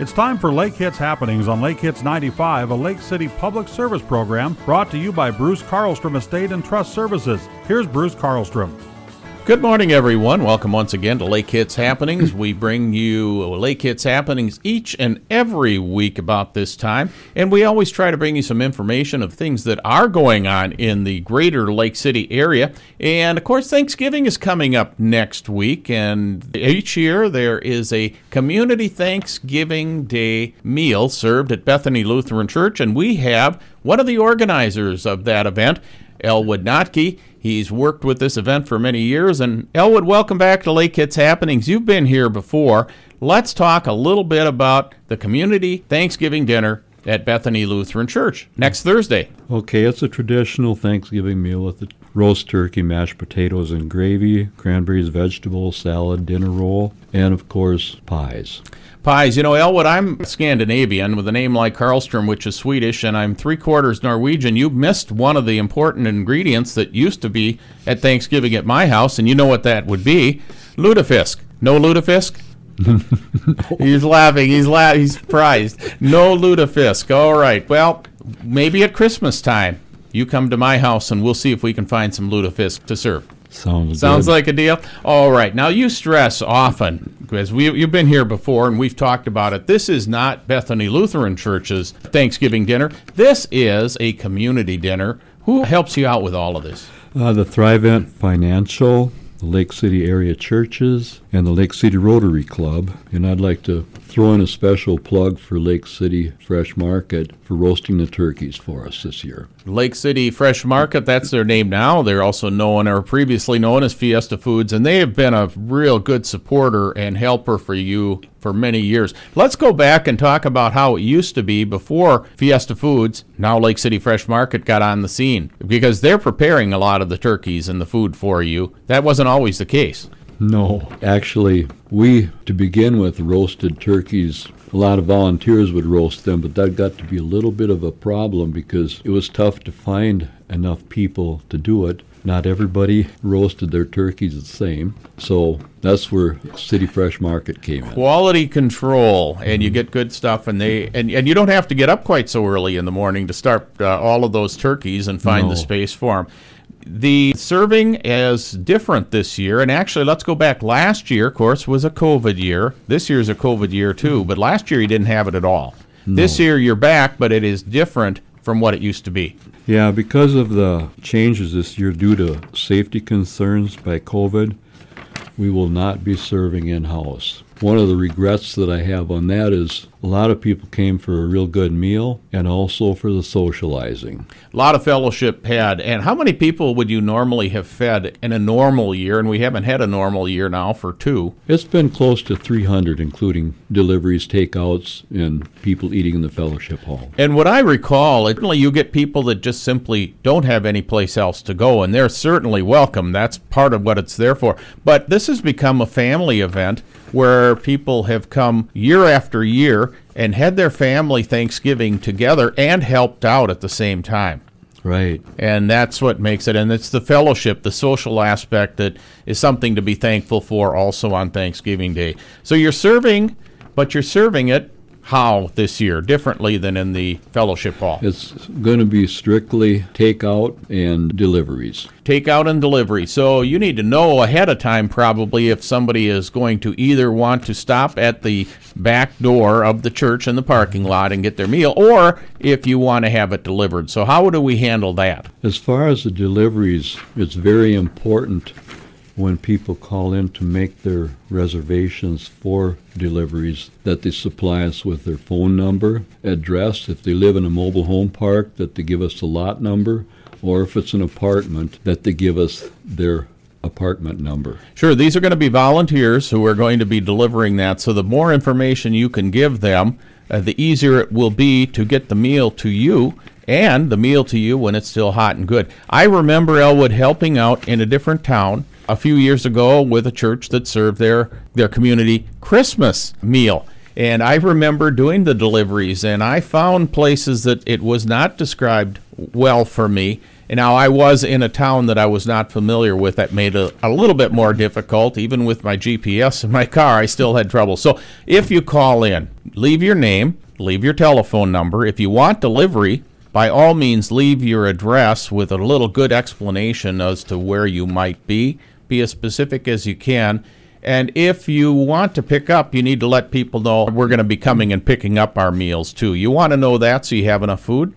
It's time for Lake Hits Happenings on Lake Hits 95, a Lake City public service program brought to you by Bruce Carlstrom Estate and Trust Services. Here's Bruce Carlstrom. Good morning, everyone. Welcome once again to Lake Hits Happenings. We bring you Lake Hits Happenings each and every week about this time, and we always try to bring you some information of things that are going on in the greater Lake City area. And of course, Thanksgiving is coming up next week, and each year there is a Community Thanksgiving Day meal served at Bethany Lutheran Church, and we have one of the organizers of that event, Elwood Notke. He's worked with this event for many years. And Elwood, welcome back to Lake Hits Happenings. You've been here before. Let's talk a little bit about the community Thanksgiving dinner at Bethany Lutheran Church next Thursday. Okay, it's a traditional Thanksgiving meal with the roast turkey, mashed potatoes and gravy, cranberries, vegetables, salad, dinner roll, and of course, pies pies. You know, Elwood, I'm Scandinavian with a name like Karlstrom, which is Swedish, and I'm three quarters Norwegian. You missed one of the important ingredients that used to be at Thanksgiving at my house, and you know what that would be lutefisk. No lutefisk? he's laughing. He's la- He's surprised. No lutefisk. All right. Well, maybe at Christmas time, you come to my house and we'll see if we can find some lutefisk to serve. Sounds Sounds good. like a deal. All right. Now you stress often because we you've been here before and we've talked about it. This is not Bethany Lutheran Church's Thanksgiving dinner. This is a community dinner. Who helps you out with all of this? Uh, the Thrivent Financial, the Lake City area churches, and the Lake City Rotary Club. And I'd like to throw in a special plug for Lake City Fresh Market for roasting the turkeys for us this year. Lake City Fresh Market, that's their name now. They're also known or previously known as Fiesta Foods, and they have been a real good supporter and helper for you for many years. Let's go back and talk about how it used to be before Fiesta Foods, now Lake City Fresh Market, got on the scene because they're preparing a lot of the turkeys and the food for you. That wasn't always the case. No, actually, we, to begin with, roasted turkeys. A lot of volunteers would roast them, but that got to be a little bit of a problem because it was tough to find enough people to do it. Not everybody roasted their turkeys the same. So that's where City Fresh Market came in. Quality control, and you get good stuff, and they and, and you don't have to get up quite so early in the morning to start uh, all of those turkeys and find No. the space for them. The serving is different this year, and actually, let's go back. Last year, of course, was a COVID year. This year's a COVID year too, but last year you didn't have it at all. This year you're back, but it is different from what it used to be. Yeah, because of the changes this year due to safety concerns by COVID, we will not be serving in house. One of the regrets that I have on that is a lot of people came for a real good meal and also for the socializing. A lot of fellowship had. And how many people would you normally have fed in a normal year? And we haven't had a normal year now for two. It's been close to 300, including deliveries, takeouts, and people eating in the fellowship hall. And what I recall, certainly you get people that just simply don't have any place else to go, and they're certainly welcome. That's part of what it's there for. But this has become a family event where people have come year after year and had their family Thanksgiving together and helped out at the same time. Right. And that's what makes it. And it's the fellowship, the social aspect that is something to be thankful for also on Thanksgiving Day. So you're serving, but you're serving it how this year? Differently than in the fellowship hall. It's going to be strictly takeout and deliveries. Takeout and delivery. So you need to know ahead of time probably if somebody is going to either want to stop at the back door of the church in the parking lot and get their meal or if you want to have it delivered. So how do we handle that? As far as the deliveries, it's very important when people call in to make their reservations for deliveries that they supply us with their phone number, address, if they live in a mobile home park, that they give us the lot number, or if it's an apartment, that they give us their apartment number. Sure, these are going to be volunteers who are going to be delivering that. So the more information you can give them, uh, the easier it will be to get the meal to you and the meal to you when it's still hot and good. I remember Elwood helping out in a different town a few years ago with a church that served their their community Christmas meal. And I remember doing the deliveries, and I found places that it was not described well for me. And now I was in a town that I was not familiar with that made it a, a little bit more difficult. Even with my GPS in my car, I still had trouble. So if you call in, leave your name, leave your telephone number. If you want delivery, by all means, leave your address with a little good explanation as to where you might be. Be as specific as you can. And if you want to pick up, you need to let people know we're going to be coming and picking up our meals too. You want to know that so you have enough food?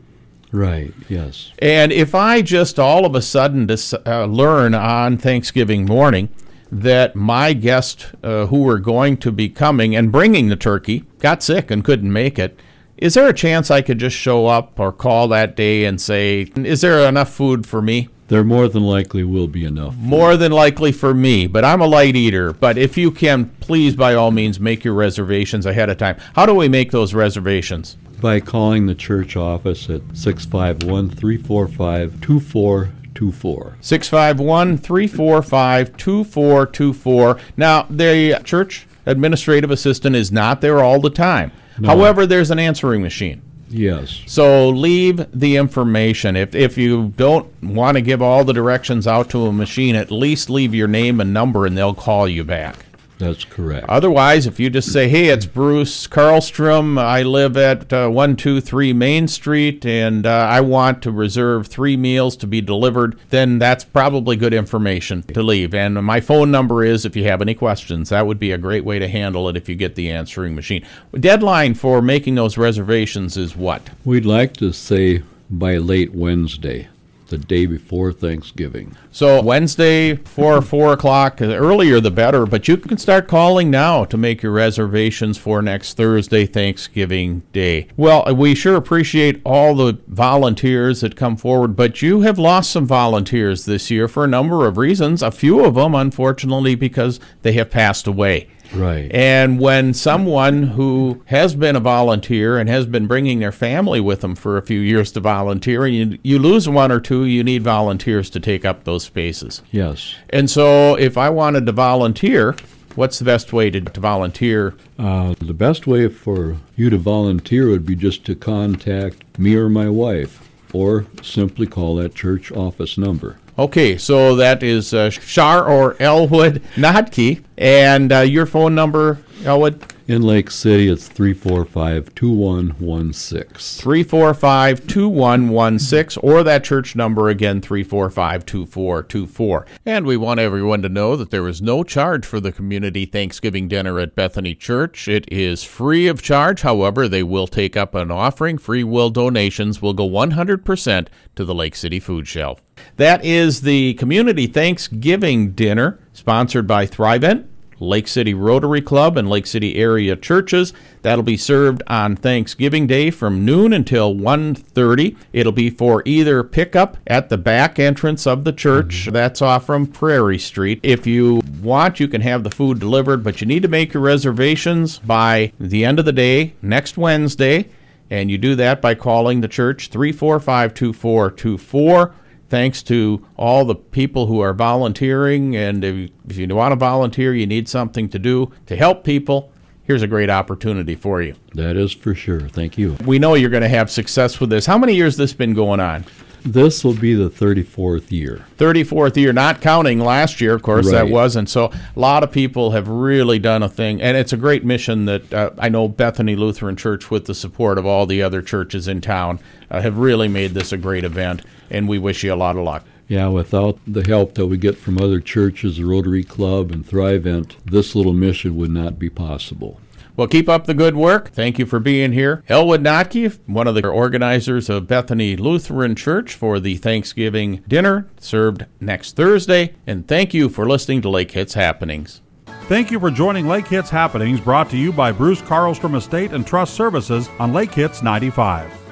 Right, yes. And if I just all of a sudden dis- uh, learn on Thanksgiving morning that my guest uh, who were going to be coming and bringing the turkey got sick and couldn't make it, is there a chance I could just show up or call that day and say, Is there enough food for me? There more than likely will be enough. More than likely for me, but I'm a light eater. But if you can, please by all means make your reservations ahead of time. How do we make those reservations? By calling the church office at 651 345 2424. 651 345 2424. Now, the church administrative assistant is not there all the time. No. However, there's an answering machine. Yes. So leave the information. If, if you don't want to give all the directions out to a machine, at least leave your name and number and they'll call you back. That's correct. Otherwise, if you just say, hey, it's Bruce Karlstrom, I live at uh, 123 Main Street, and uh, I want to reserve three meals to be delivered, then that's probably good information to leave. And my phone number is, if you have any questions, that would be a great way to handle it if you get the answering machine. Deadline for making those reservations is what? We'd like to say by late Wednesday, the day before Thanksgiving. So Wednesday, four four o'clock, earlier the better. But you can start calling now to make your reservations for next Thursday, Thanksgiving Day. Well, we sure appreciate all the volunteers that come forward, but you have lost some volunteers this year for a number of reasons. A few of them, unfortunately, because they have passed away. Right. And when someone who has been a volunteer and has been bringing their family with them for a few years to volunteer, and you, you lose one or two, you need volunteers to take up those spaces. Yes. And so if I wanted to volunteer, what's the best way to, to volunteer? Uh, the best way for you to volunteer would be just to contact me or my wife, or simply call that church office number. Okay, so that is uh, Shar or Elwood Notke. And uh, your phone number, Elwood? In Lake City, it's 345 2116. 345 2116, or that church number again, 345 2424. And we want everyone to know that there is no charge for the community Thanksgiving dinner at Bethany Church. It is free of charge. However, they will take up an offering. Free will donations will go 100% to the Lake City Food Shelf. That is the community Thanksgiving dinner sponsored by Thrivent. Lake City Rotary Club and Lake City area churches. That'll be served on Thanksgiving Day from noon until 1:30. It'll be for either pickup at the back entrance of the church. Mm-hmm. That's off from Prairie Street. If you want, you can have the food delivered, but you need to make your reservations by the end of the day next Wednesday, and you do that by calling the church 345 2424 thanks to all the people who are volunteering. And if you, if you want to volunteer, you need something to do to help people. Here's a great opportunity for you. That is for sure. Thank you. We know you're going to have success with this. How many years this been going on? This will be the 34th year. 34th year, not counting last year, of course, that wasn't. So a lot of people have really done a thing, and it's a great mission that uh, I know Bethany Lutheran Church, with the support of all the other churches in town, uh, have really made this a great event, and we wish you a lot of luck. Yeah, without the help that we get from other churches, the Rotary Club and Thrivent, this little mission would not be possible. Well, keep up the good work. Thank you for being here. Elwood Notke, one of the organizers of Bethany Lutheran Church for the Thanksgiving dinner served next Thursday. And thank you for listening to Lake Hits Happenings. Thank you for joining Lake Hits Happenings brought to you by Bruce Carlstrom Estate and Trust Services on Lake Hits 95.